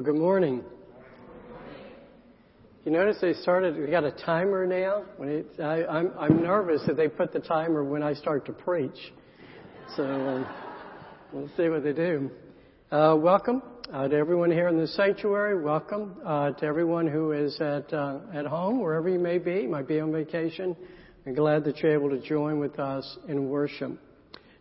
Well, good morning. You notice they started, we got a timer now? When it, I, I'm, I'm nervous that they put the timer when I start to preach. So um, we'll see what they do. Uh, welcome uh, to everyone here in the sanctuary. Welcome uh, to everyone who is at, uh, at home, wherever you may be. You might be on vacation. I'm glad that you're able to join with us in worship.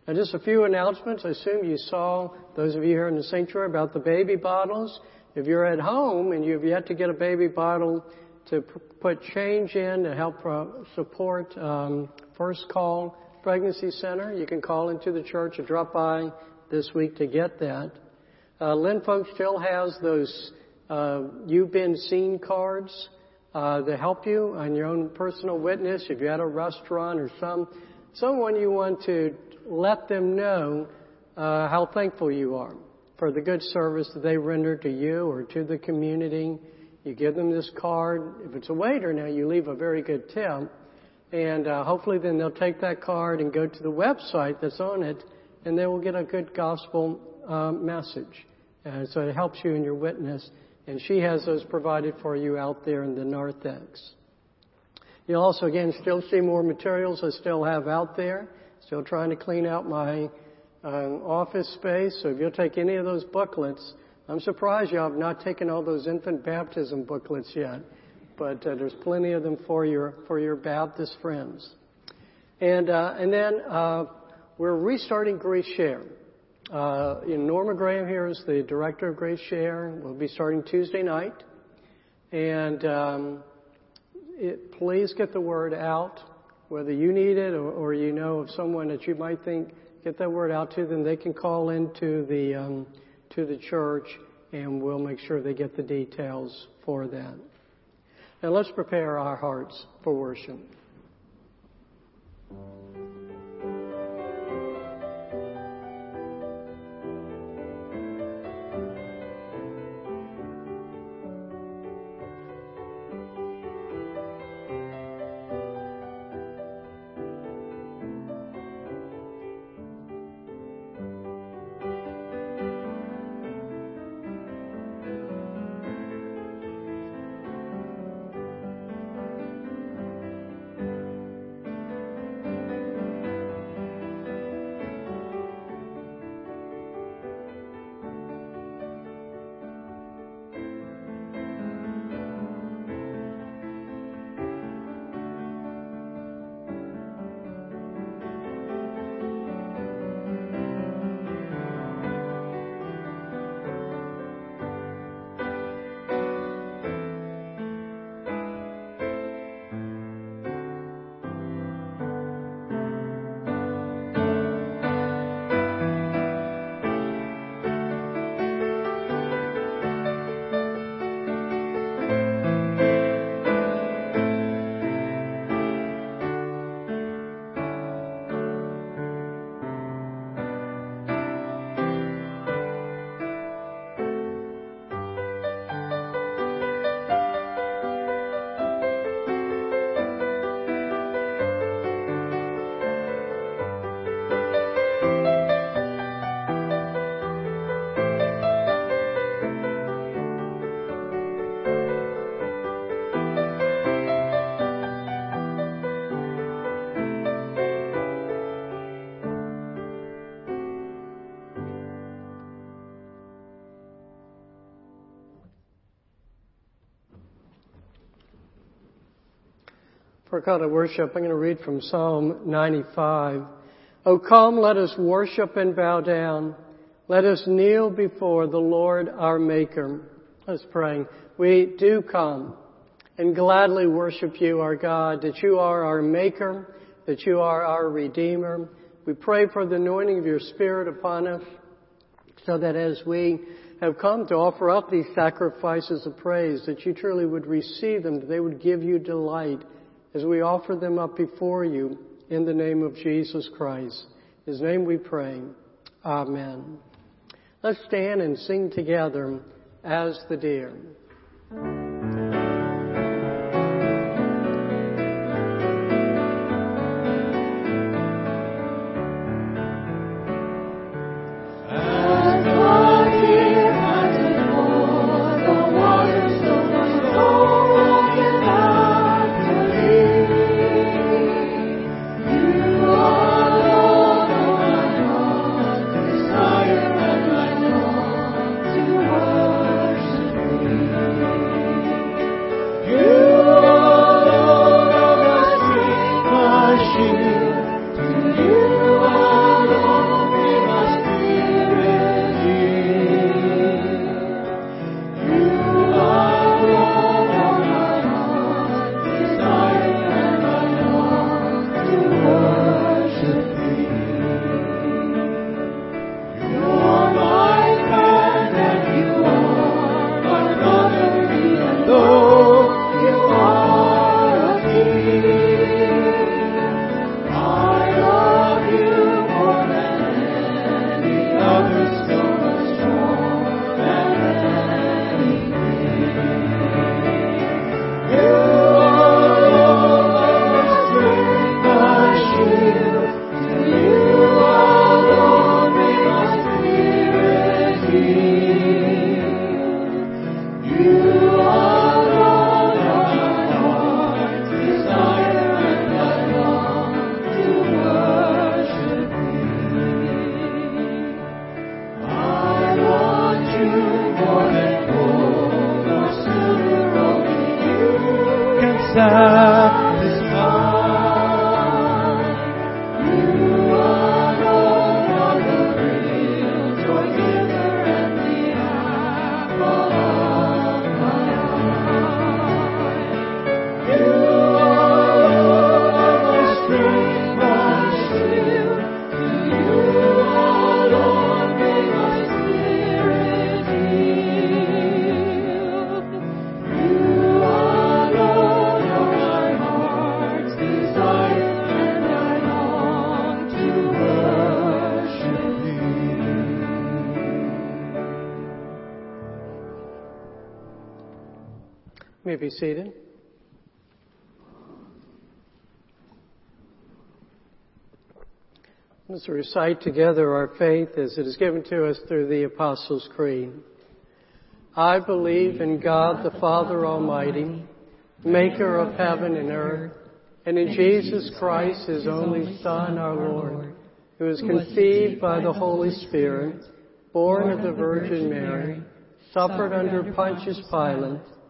Now, just a few announcements. I assume you saw, those of you here in the sanctuary, about the baby bottles. If you're at home and you've yet to get a baby bottle to put change in to help uh, support um, First Call Pregnancy Center, you can call into the church or drop by this week to get that. Uh, Lynn Folks still has those uh, You've Been Seen cards uh, to help you on your own personal witness. If you're at a restaurant or some someone you want to let them know uh, how thankful you are for the good service that they render to you or to the community. You give them this card. If it's a waiter now, you leave a very good tip. And uh, hopefully then they'll take that card and go to the website that's on it, and they will get a good gospel uh, message. And so it helps you in your witness. And she has those provided for you out there in the narthex. You'll also, again, still see more materials I still have out there. Still trying to clean out my office space. So if you'll take any of those booklets, I'm surprised you have not taken all those infant baptism booklets yet, but uh, there's plenty of them for your for your Baptist friends. And uh, and then uh, we're restarting Grace Share. Uh, Norma Graham here is the director of Grace Share. We'll be starting Tuesday night, and um, it, please get the word out. Whether you need it or, or you know of someone that you might think get that word out to them. They can call into the um, to the church, and we'll make sure they get the details for that. Now let's prepare our hearts for worship. For call to worship, I'm going to read from Psalm 95. Oh, come, let us worship and bow down. Let us kneel before the Lord our Maker. Let's pray. We do come and gladly worship you, our God, that you are our Maker, that you are our Redeemer. We pray for the anointing of your Spirit upon us so that as we have come to offer up these sacrifices of praise, that you truly would receive them, that they would give you delight as we offer them up before you in the name of Jesus Christ. His name we pray. Amen. Let's stand and sing together as the deer. Be seated. Let's recite together our faith as it is given to us through the Apostles' Creed. I believe in God the Father Almighty, maker of heaven and earth, and in Jesus Christ, his only Son, our Lord, who was conceived by the Holy Spirit, born of the Virgin Mary, suffered under Pontius Pilate,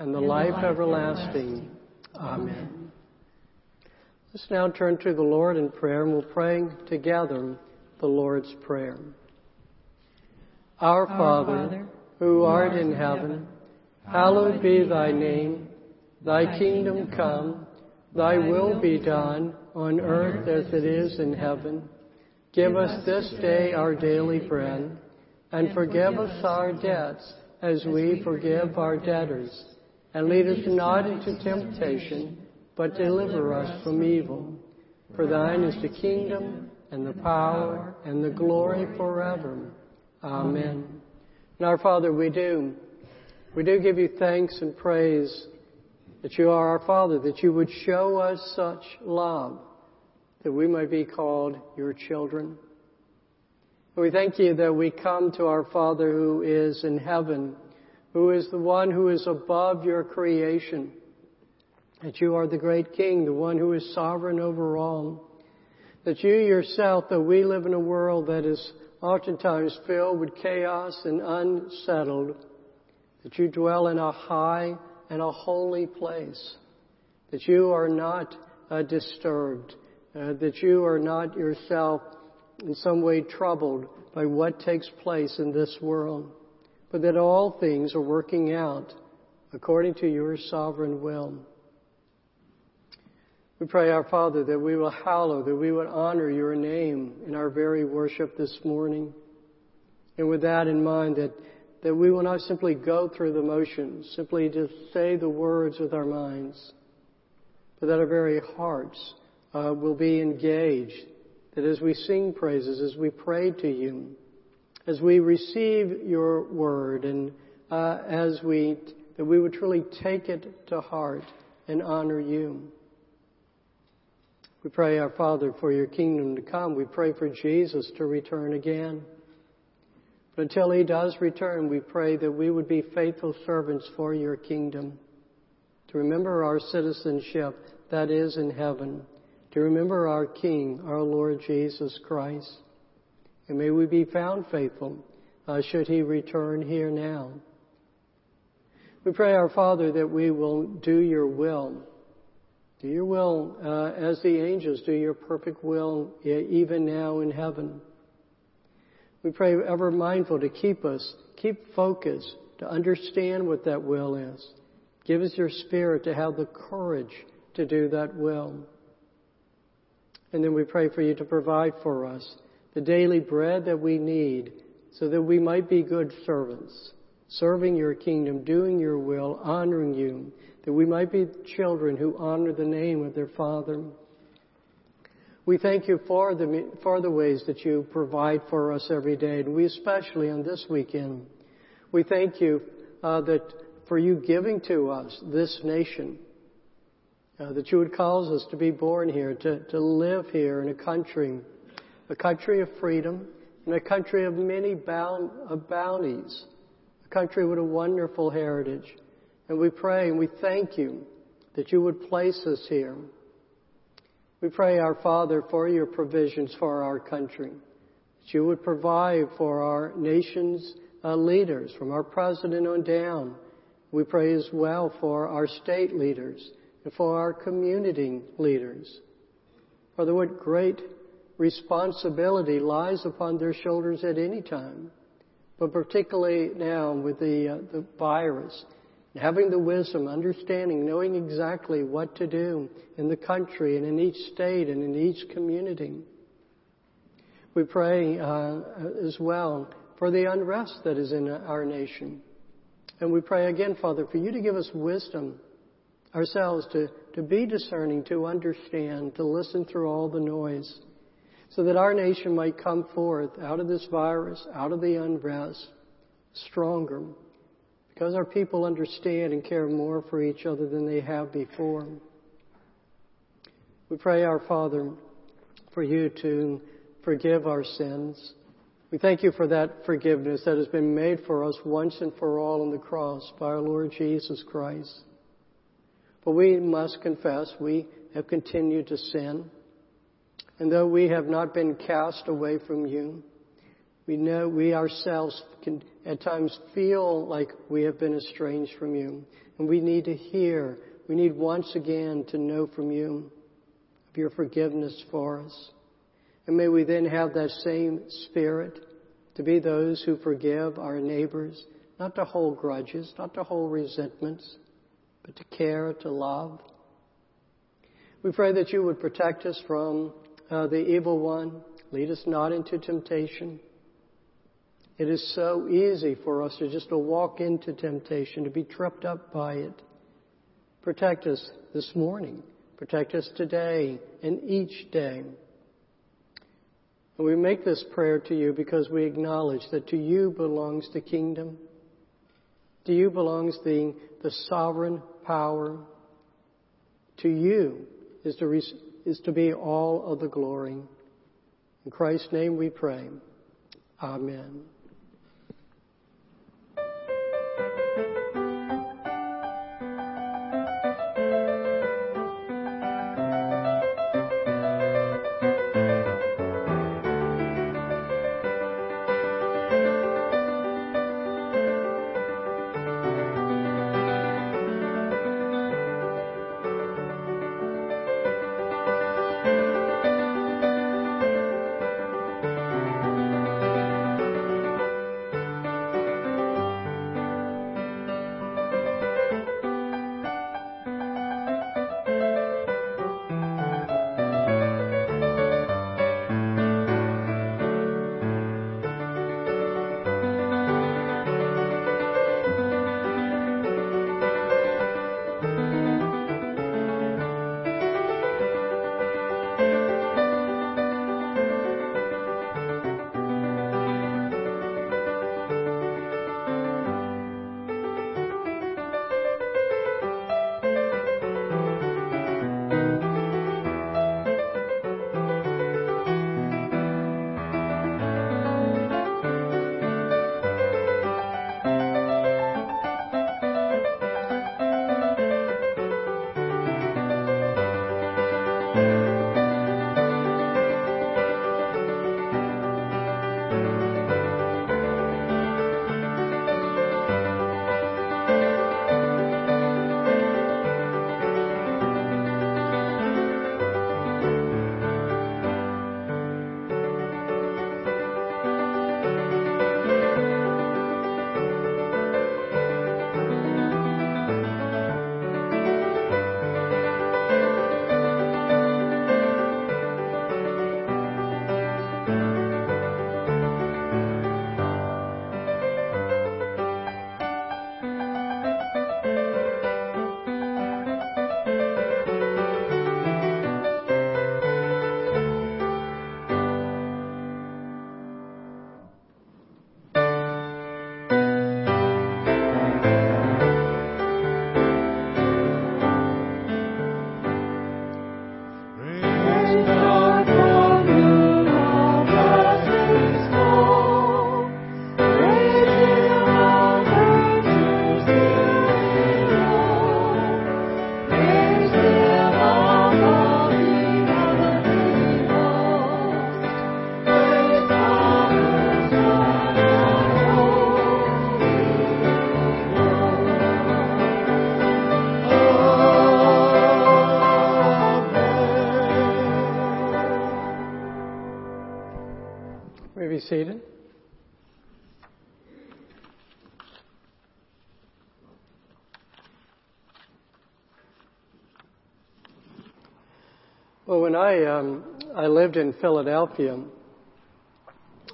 and the life everlasting. Amen. Let's now turn to the Lord in prayer and we'll pray together the Lord's Prayer. Our Father, who art in heaven, hallowed be thy name. Thy kingdom come, thy will be done on earth as it is in heaven. Give us this day our daily bread, and forgive us our debts as we forgive our debtors and lead us not into temptation, but deliver us from evil. For thine is the kingdom, and the power, and the glory forever. Amen. And our Father, we do. We do give you thanks and praise that you are our Father, that you would show us such love that we might be called your children. And We thank you that we come to our Father who is in heaven who is the one who is above your creation. That you are the great King, the one who is sovereign over all. That you yourself, though we live in a world that is oftentimes filled with chaos and unsettled, that you dwell in a high and a holy place. That you are not uh, disturbed. Uh, that you are not yourself in some way troubled by what takes place in this world but that all things are working out according to your sovereign will. We pray, our Father, that we will hallow, that we would honor your name in our very worship this morning. And with that in mind, that, that we will not simply go through the motions, simply just say the words with our minds, but that our very hearts uh, will be engaged, that as we sing praises, as we pray to you, as we receive your word and uh, as we that we would truly take it to heart and honor you. We pray, our Father, for your kingdom to come. We pray for Jesus to return again. But until he does return, we pray that we would be faithful servants for your kingdom. To remember our citizenship that is in heaven. To remember our King, our Lord Jesus Christ. And may we be found faithful uh, should he return here now. We pray, our Father, that we will do your will. Do your will uh, as the angels do your perfect will even now in heaven. We pray ever mindful to keep us, keep focus, to understand what that will is. Give us your spirit to have the courage to do that will. And then we pray for you to provide for us the daily bread that we need so that we might be good servants, serving your kingdom, doing your will, honoring you, that we might be children who honor the name of their Father. We thank you for the, for the ways that you provide for us every day, and we especially on this weekend. We thank you uh, that for you giving to us this nation. uh, that you would cause us to be born here, to, to live here in a country, a country of freedom, and a country of many bound, of bounties, a country with a wonderful heritage. And we pray and we thank you that you would place us here. We pray, our Father, for your provisions for our country, that you would provide for our nation's uh, leaders, from our president on down. We pray as well for our state leaders and for our community leaders. Father, what great responsibility lies upon their shoulders at any time, but particularly now with the, uh, the virus, having the wisdom, understanding, knowing exactly what to do in the country and in each state and in each community. We pray uh, as well for the unrest that is in our nation. And we pray again, Father, for you to give us wisdom ourselves to, to be discerning, to understand, to listen through all the noise, so that our nation might come forth out of this virus, out of the unrest, stronger, because our people understand and care more for each other than they have before. We pray, our Father, for you to forgive our sins. We thank you for that forgiveness that has been made for us once and for all on the cross by our Lord Jesus Christ. But we must confess we have continued to sin. And though we have not been cast away from you, we know we ourselves can at times feel like we have been estranged from you. And we need to hear, we need once again to know from you of your forgiveness for us. And may we then have that same spirit to be those who forgive our neighbors, not to hold grudges, not to hold resentments, but to care, to love. We pray that you would protect us from uh, the evil one. Lead us not into temptation. It is so easy for us to just to walk into temptation, to be tripped up by it. Protect us this morning. Protect us today and each day. And we make this prayer to you because we acknowledge that to you belongs the kingdom. To you belongs the, the sovereign power. To you is to, is to be all of the glory. In Christ's name we pray. Amen. Lived in Philadelphia,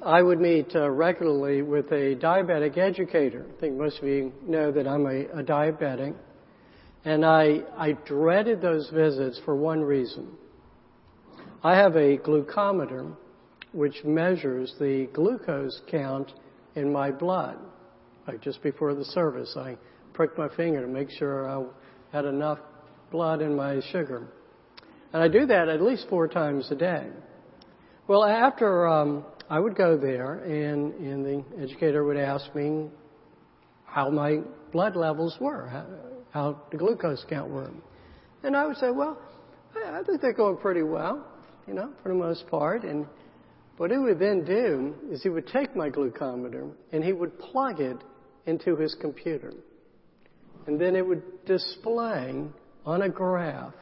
I would meet uh, regularly with a diabetic educator. I think most of you know that I'm a, a diabetic, and I I dreaded those visits for one reason. I have a glucometer, which measures the glucose count in my blood. Like just before the service, I pricked my finger to make sure I had enough blood in my sugar. And I do that at least four times a day. Well, after um, I would go there, and, and the educator would ask me how my blood levels were, how, how the glucose count were. And I would say, well, I think they're going pretty well, you know, for the most part. And what he would then do is he would take my glucometer and he would plug it into his computer. And then it would display on a graph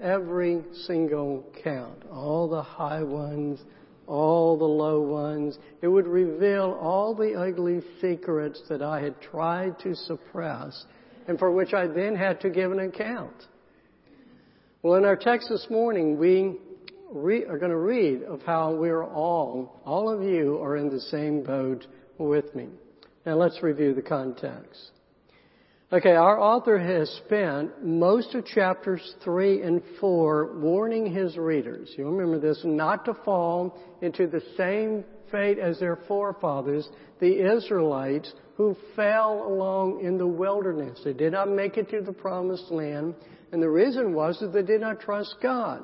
every single count, all the high ones, all the low ones. It would reveal all the ugly secrets that I had tried to suppress and for which I then had to give an account. Well, in our text this morning, we re- are going to read of how we're all, all of you are in the same boat with me. Now let's review the context. Okay, our author has spent most of chapters 3 and 4 warning his readers, you remember this, not to fall into the same fate as their forefathers, the Israelites, who fell along in the wilderness. They did not make it to the promised land, and the reason was that they did not trust God.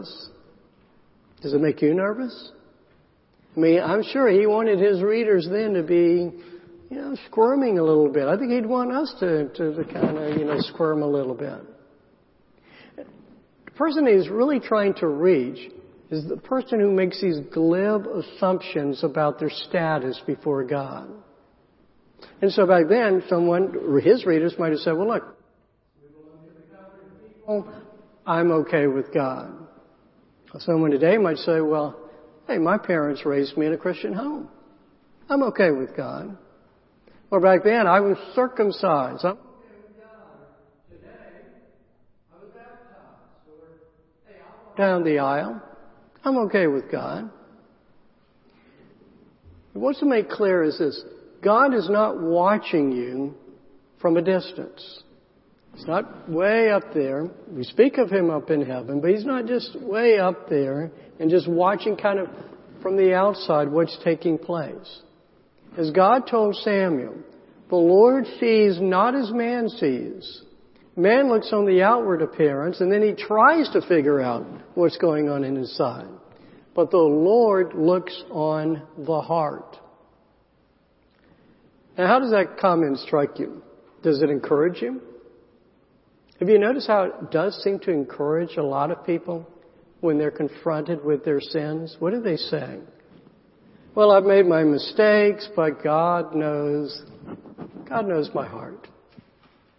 Nervous? Does it make you nervous? I mean, I'm sure he wanted his readers then to be, you know, squirming a little bit. I think he'd want us to, to, to kind of, you know, squirm a little bit. The person he's really trying to reach is the person who makes these glib assumptions about their status before God. And so back then, someone, his readers might have said, well look, I'm okay with God. Someone today might say, well, hey, my parents raised me in a Christian home. I'm okay with God. Or back then, I was circumcised. I'm down the aisle. I'm okay with God. What's to make clear is this. God is not watching you from a distance. He's not way up there. We speak of Him up in heaven, but He's not just way up there and just watching kind of from the outside what's taking place. As God told Samuel, the Lord sees not as man sees. Man looks on the outward appearance and then he tries to figure out what's going on in his side. But the Lord looks on the heart. Now how does that comment strike you? Does it encourage you? Have you noticed how it does seem to encourage a lot of people when they're confronted with their sins? What do they say? Well, I've made my mistakes, but God knows, God knows my heart.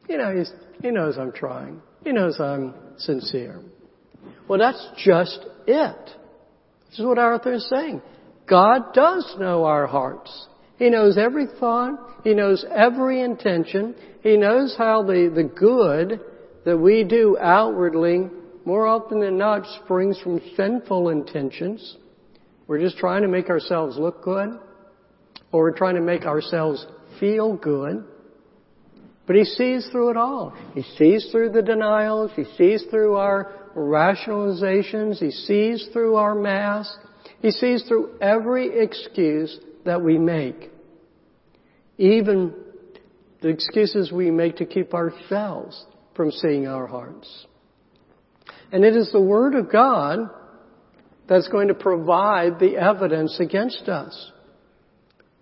You know, He knows I'm trying. He knows I'm sincere. Well, that's just it. This is what Arthur is saying. God does know our hearts. He knows every thought. He knows every intention. He knows how the, the good that we do outwardly, more often than not, springs from sinful intentions. We're just trying to make ourselves look good, or we're trying to make ourselves feel good. But He sees through it all. He sees through the denials. He sees through our rationalizations. He sees through our mask. He sees through every excuse that we make. Even the excuses we make to keep ourselves from seeing our hearts. And it is the Word of God that's going to provide the evidence against us.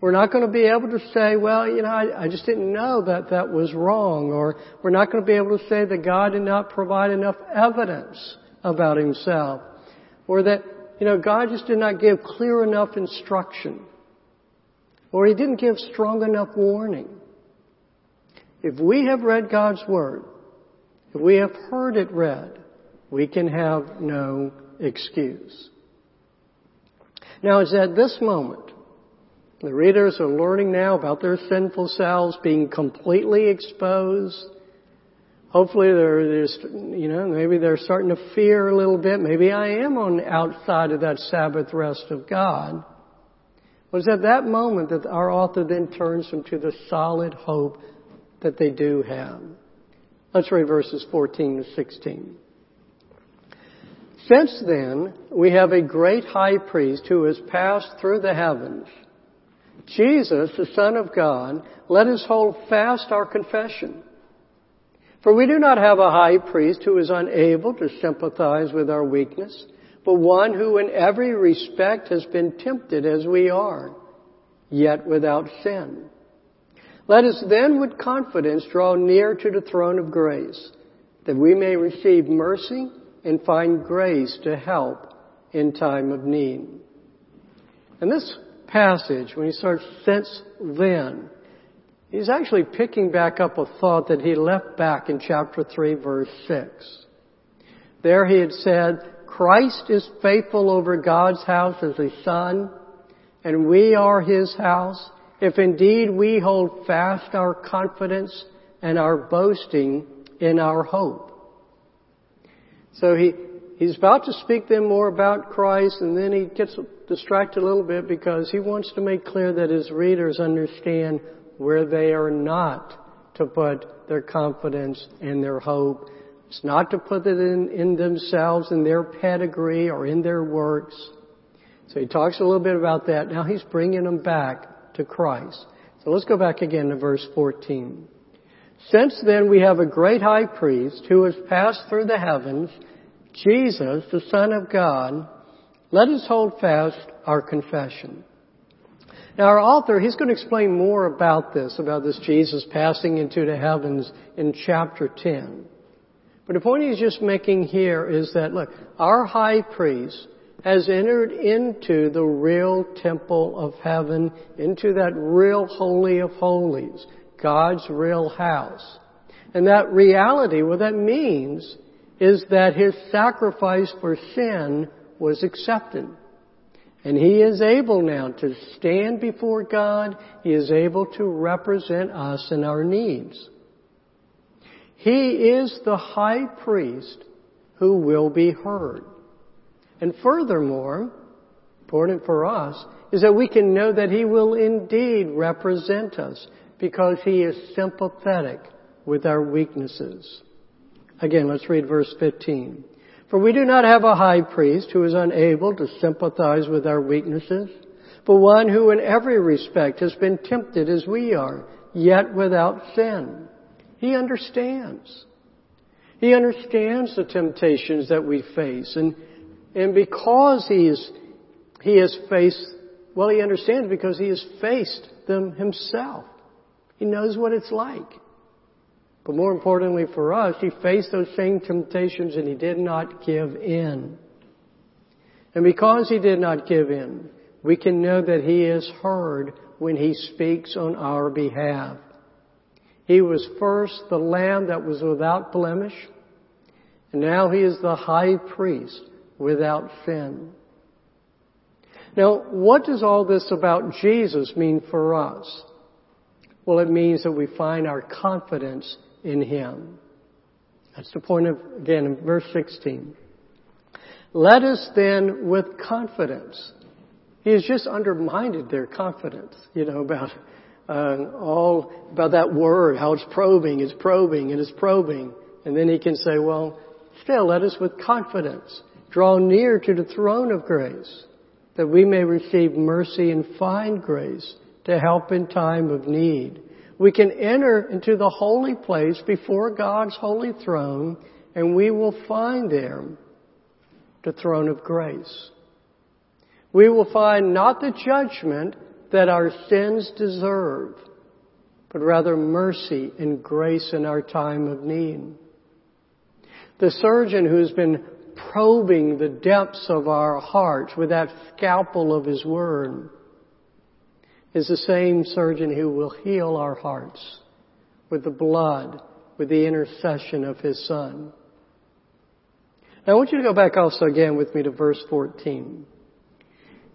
We're not going to be able to say, well, you know, I, I, just didn't know that that was wrong, or we're not going to be able to say that God did not provide enough evidence about Himself, or that, you know, God just did not give clear enough instruction, or He didn't give strong enough warning. If we have read God's Word, if we have heard it read, we can have no excuse. Now it's at this moment, the readers are learning now about their sinful selves being completely exposed. Hopefully they're, they're, you know, maybe they're starting to fear a little bit. Maybe I am on the outside of that Sabbath rest of God. But it's at that moment that our author then turns them to the solid hope that they do have. Let's read verses 14 to 16. Since then, we have a great high priest who has passed through the heavens. Jesus, the Son of God, let us hold fast our confession. For we do not have a high priest who is unable to sympathize with our weakness, but one who in every respect has been tempted as we are, yet without sin. Let us then with confidence draw near to the throne of grace, that we may receive mercy and find grace to help in time of need. And this passage, when he starts since then, he's actually picking back up a thought that he left back in chapter 3 verse 6. There he had said, Christ is faithful over God's house as a son, and we are his house if indeed we hold fast our confidence and our boasting in our hope. So he, he's about to speak them more about Christ and then he gets distracted a little bit because he wants to make clear that his readers understand where they are not to put their confidence and their hope. It's not to put it in, in themselves, in their pedigree or in their works. So he talks a little bit about that. Now he's bringing them back to Christ. So let's go back again to verse 14. Since then we have a great high priest who has passed through the heavens, Jesus, the Son of God, let us hold fast our confession. Now our author, he's going to explain more about this, about this Jesus passing into the heavens in chapter 10. But the point he's just making here is that, look, our high priest has entered into the real temple of heaven, into that real holy of holies, God's real house. And that reality, what that means is that his sacrifice for sin was accepted. And he is able now to stand before God. He is able to represent us in our needs. He is the high priest who will be heard. And furthermore, important for us, is that we can know that He will indeed represent us because He is sympathetic with our weaknesses. Again, let's read verse 15. For we do not have a high priest who is unable to sympathize with our weaknesses, but one who in every respect has been tempted as we are, yet without sin. He understands. He understands the temptations that we face and and because he is, he has faced, well, he understands because he has faced them himself. He knows what it's like. But more importantly for us, he faced those same temptations and he did not give in. And because he did not give in, we can know that he is heard when he speaks on our behalf. He was first the lamb that was without blemish, and now he is the high priest without sin. Now, what does all this about Jesus mean for us? Well, it means that we find our confidence in Him. That's the point of, again, in verse 16. Let us then with confidence. He has just undermined their confidence, you know, about uh, all about that word, how it's probing, it's probing, and it's probing. And then he can say, well, still let us with confidence draw near to the throne of grace that we may receive mercy and find grace to help in time of need. We can enter into the holy place before God's holy throne and we will find there the throne of grace. We will find not the judgment that our sins deserve, but rather mercy and grace in our time of need. The surgeon who's been probing the depths of our hearts with that scalpel of His Word is the same surgeon who will heal our hearts with the blood, with the intercession of His Son. Now I want you to go back also again with me to verse 14.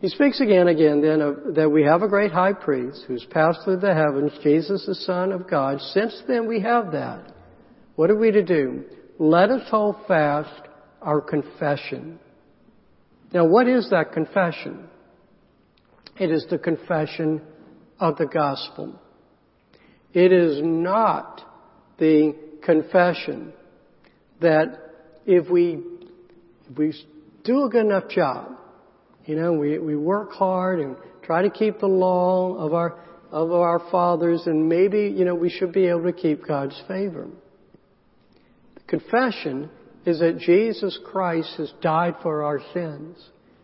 He speaks again, again then of, that we have a great high priest who's passed through the heavens, Jesus the Son of God. Since then we have that. What are we to do? Let us hold fast our confession. Now, what is that confession? It is the confession of the gospel. It is not the confession that if we, if we do a good enough job, you know, we, we work hard and try to keep the law of our, of our fathers and maybe, you know, we should be able to keep God's favor. The confession is that Jesus Christ has died for our sins.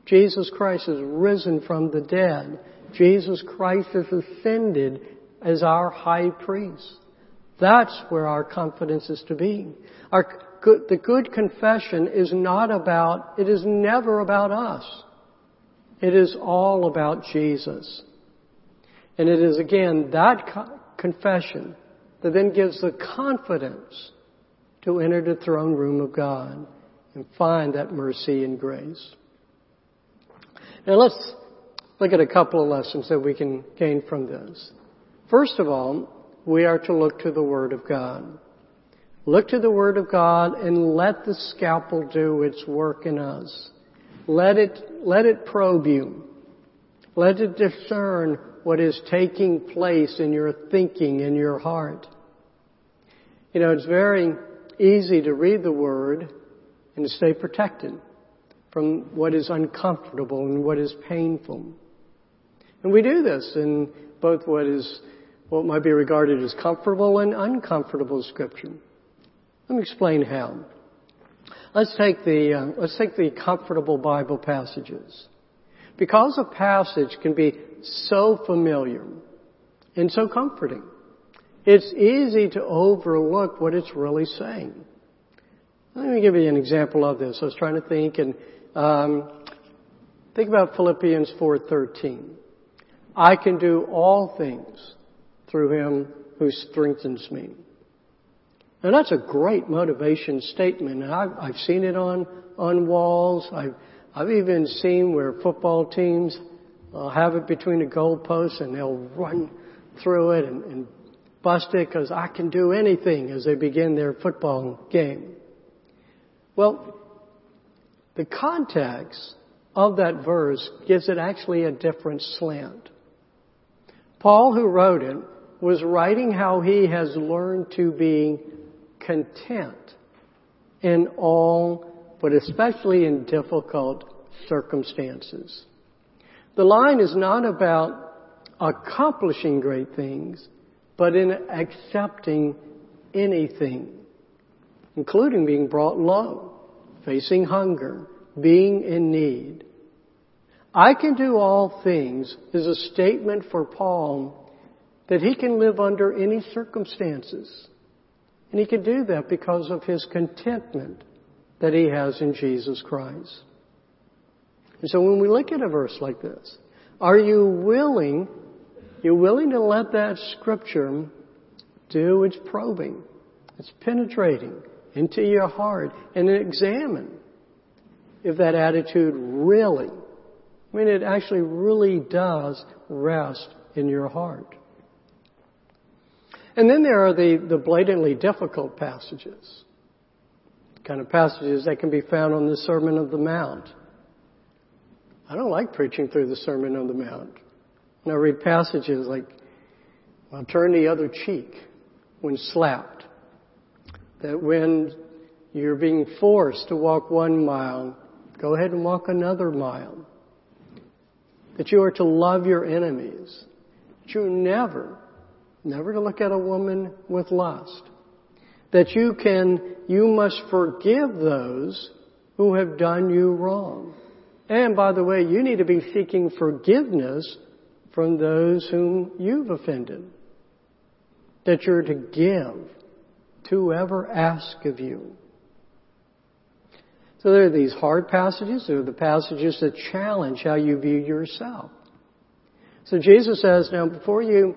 Jesus Christ has risen from the dead. Jesus Christ has ascended as our high priest. That's where our confidence is to be. Our, the good confession is not about, it is never about us. It is all about Jesus. And it is again that confession that then gives the confidence to enter the throne room of God and find that mercy and grace. Now let's look at a couple of lessons that we can gain from this. First of all, we are to look to the Word of God. Look to the Word of God and let the scalpel do its work in us. Let it, let it probe you. Let it discern what is taking place in your thinking, in your heart. You know, it's very easy to read the Word and to stay protected from what is uncomfortable and what is painful. And we do this in both what is what might be regarded as comfortable and uncomfortable scripture. Let me explain how. Let's take the uh, let's take the comfortable Bible passages. Because a passage can be so familiar and so comforting, it's easy to overlook what it's really saying. Let me give you an example of this. I was trying to think and um, think about Philippians 4:13. I can do all things through Him who strengthens me. Now that's a great motivation statement. I've, I've seen it on, on walls. I've, I've even seen where football teams uh, have it between the goalposts and they'll run through it and, and bust it because I can do anything as they begin their football game. Well, the context of that verse gives it actually a different slant. Paul, who wrote it, was writing how he has learned to be content in all, but especially in difficult circumstances. The line is not about accomplishing great things, but in accepting anything, including being brought low, facing hunger, being in need. I can do all things is a statement for Paul that he can live under any circumstances. And he can do that because of his contentment that he has in Jesus Christ. And so when we look at a verse like this, are you willing, you willing to let that scripture do its probing, its penetrating into your heart and examine if that attitude really, I mean, it actually really does rest in your heart. And then there are the, the blatantly difficult passages. Kind of passages that can be found on the Sermon on the Mount. I don't like preaching through the Sermon on the Mount. When I read passages like, turn the other cheek when slapped. That when you're being forced to walk one mile, go ahead and walk another mile. That you are to love your enemies. That you never never to look at a woman with lust. That you can, you must forgive those who have done you wrong. And by the way, you need to be seeking forgiveness from those whom you've offended. That you're to give to whoever asks of you. So there are these hard passages. There are the passages that challenge how you view yourself. So Jesus says, now before you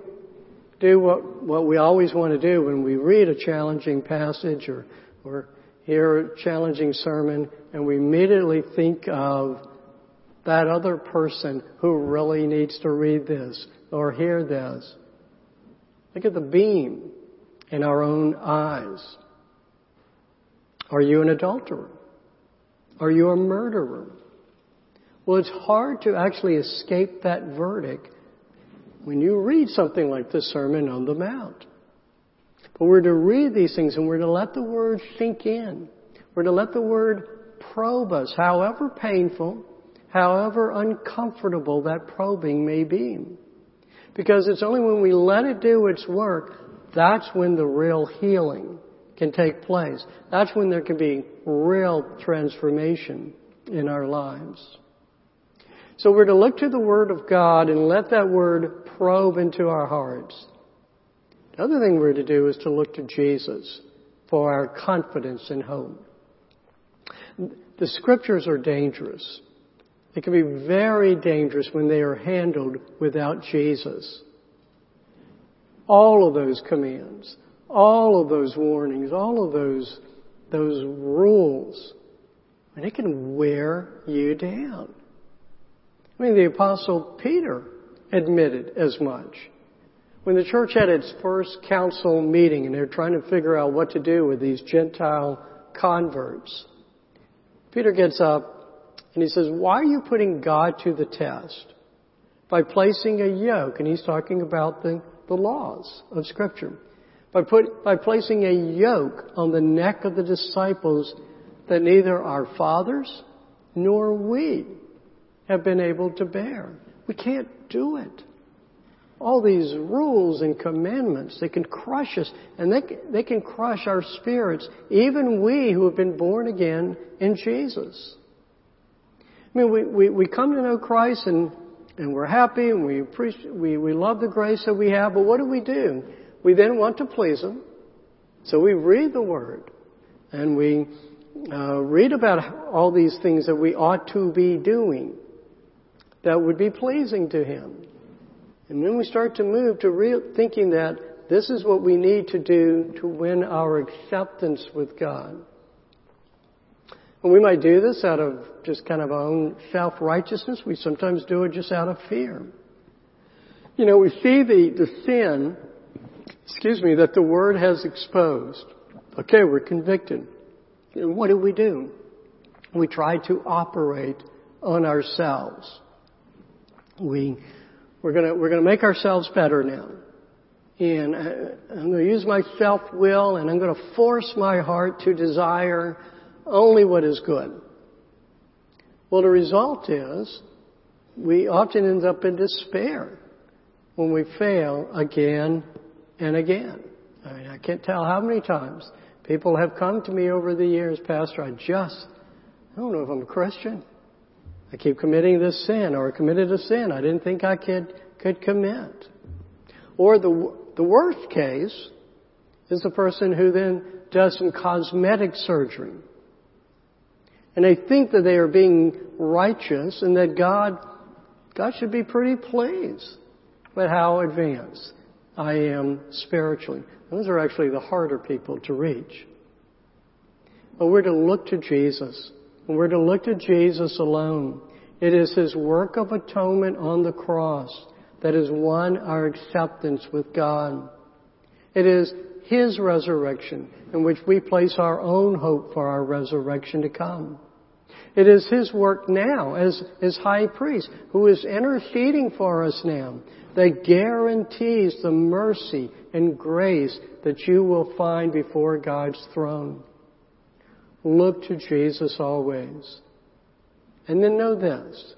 do what, what we always want to do when we read a challenging passage or, or hear a challenging sermon and we immediately think of that other person who really needs to read this or hear this. Look at the beam in our own eyes. Are you an adulterer? Are you a murderer? Well, it's hard to actually escape that verdict when you read something like the Sermon on the Mount. But we're to read these things and we're to let the Word sink in. We're to let the Word probe us, however painful, however uncomfortable that probing may be. Because it's only when we let it do its work, that's when the real healing can take place. That's when there can be real transformation in our lives. So we're to look to the Word of God and let that Word probe into our hearts. The other thing we're to do is to look to Jesus for our confidence and hope. The scriptures are dangerous. They can be very dangerous when they are handled without Jesus. All of those commands, all of those warnings, all of those, those rules, and it can wear you down. I mean, the apostle Peter admitted as much. When the church had its first council meeting and they're trying to figure out what to do with these Gentile converts, Peter gets up and he says, why are you putting God to the test? By placing a yoke, and he's talking about the, the laws of scripture. By put, by placing a yoke on the neck of the disciples that neither our fathers nor we have been able to bear. We can't do it. all these rules and commandments. They can crush us and they, they can crush our spirits, even we who have been born again in Jesus. I mean, we, we, we come to know Christ and, and we're happy and we appreciate, we, we love the grace that we have, but what do we do? We then want to please Him. So we read the Word and we uh, read about all these things that we ought to be doing that would be pleasing to Him. And then we start to move to real, thinking that this is what we need to do to win our acceptance with God. And we might do this out of just kind of our own self-righteousness. We sometimes do it just out of fear. You know, we see the, the sin, excuse me, that the Word has exposed. Okay, we're convicted. And what do we do? We try to operate on ourselves. We, we're gonna, we're gonna make ourselves better now. And uh, I'm gonna use my self-will and I'm gonna force my heart to desire only what is good. Well, the result is we often end up in despair when we fail again and again. I mean, I can't tell how many times people have come to me over the years, Pastor, I just, I don't know if I'm a Christian. I keep committing this sin or committed a sin I didn't think I could, could commit. Or the, the worst case is the person who then does some cosmetic surgery and they think that they are being righteous and that God, God should be pretty pleased with how advanced I am spiritually. Those are actually the harder people to reach. But we're to look to Jesus. And we're to look to Jesus alone. It is His work of atonement on the cross that has won our acceptance with God. It is His resurrection in which we place our own hope for our resurrection to come. It is His work now as, as high priest who is interceding for us now that guarantees the mercy and grace that you will find before God's throne. Look to Jesus always. And then know this.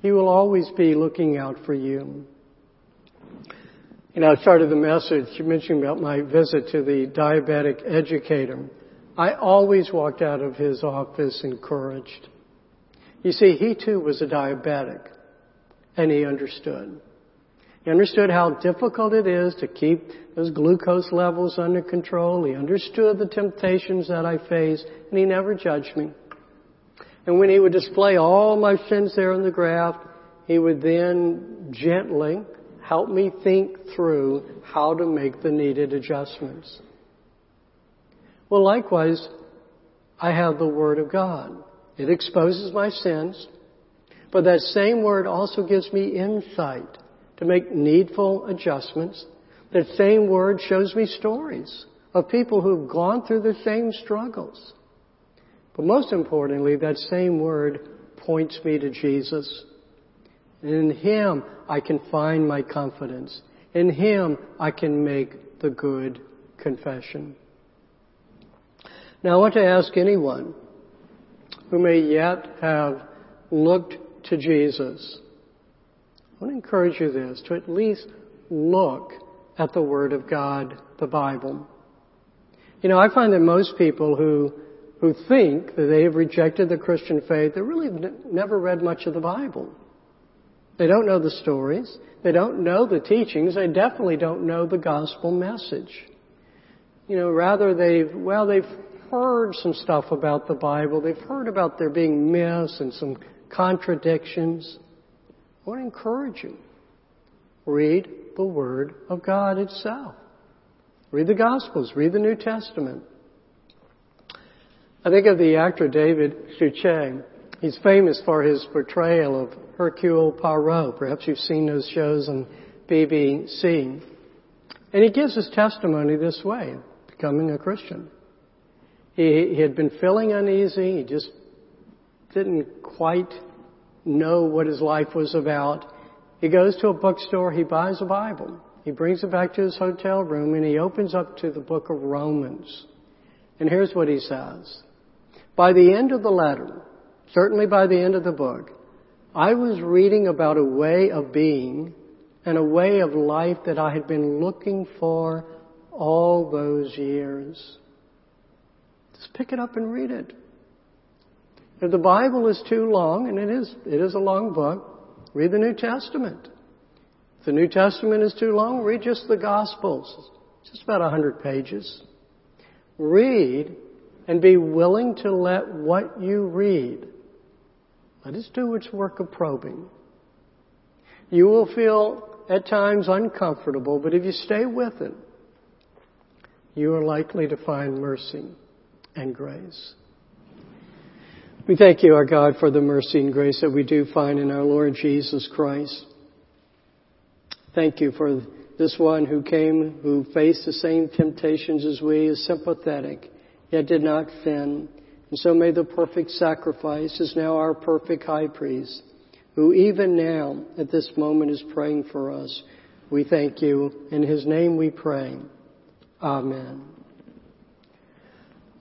He will always be looking out for you. You know, I started the message you mentioned about my visit to the diabetic educator. I always walked out of his office encouraged. You see, he too was a diabetic, and he understood. He understood how difficult it is to keep those glucose levels under control. He understood the temptations that I faced, and he never judged me. And when he would display all my sins there on the graph, he would then gently help me think through how to make the needed adjustments. Well, likewise, I have the Word of God. It exposes my sins, but that same Word also gives me insight to make needful adjustments. That same Word shows me stories of people who've gone through the same struggles. But most importantly, that same Word points me to Jesus. In Him, I can find my confidence. In Him, I can make the good confession. Now I want to ask anyone who may yet have looked to Jesus. I want to encourage you this, to at least look at the Word of God, the Bible. You know, I find that most people who, who think that they have rejected the Christian faith, they really have never read much of the Bible. They don't know the stories. They don't know the teachings. They definitely don't know the gospel message. You know, rather they've, well, they've heard some stuff about the Bible. They've heard about there being myths and some contradictions. I want to encourage you. Read the Word of God itself. Read the Gospels. Read the New Testament. I think of the actor David Suchet. He's famous for his portrayal of Hercule Poirot. Perhaps you've seen those shows on BBC. And he gives his testimony this way, becoming a Christian. He, he had been feeling uneasy. He just didn't quite know what his life was about. He goes to a bookstore. He buys a Bible. He brings it back to his hotel room and he opens up to the book of Romans. And here's what he says. By the end of the letter, certainly by the end of the book, I was reading about a way of being and a way of life that I had been looking for all those years. Just pick it up and read it. If the Bible is too long, and it is, it is a long book, read the New Testament. If the New Testament is too long, read just the Gospels. It's just about a hundred pages. Read and be willing to let what you read let us do its work of probing. You will feel at times uncomfortable, but if you stay with it, you are likely to find mercy and grace. We thank you, our God, for the mercy and grace that we do find in our Lord Jesus Christ. Thank you for this one who came, who faced the same temptations as we, is sympathetic, yet did not fin. And so may the perfect sacrifice is now our perfect high priest, who even now at this moment is praying for us. We thank you. In his name we pray. Amen.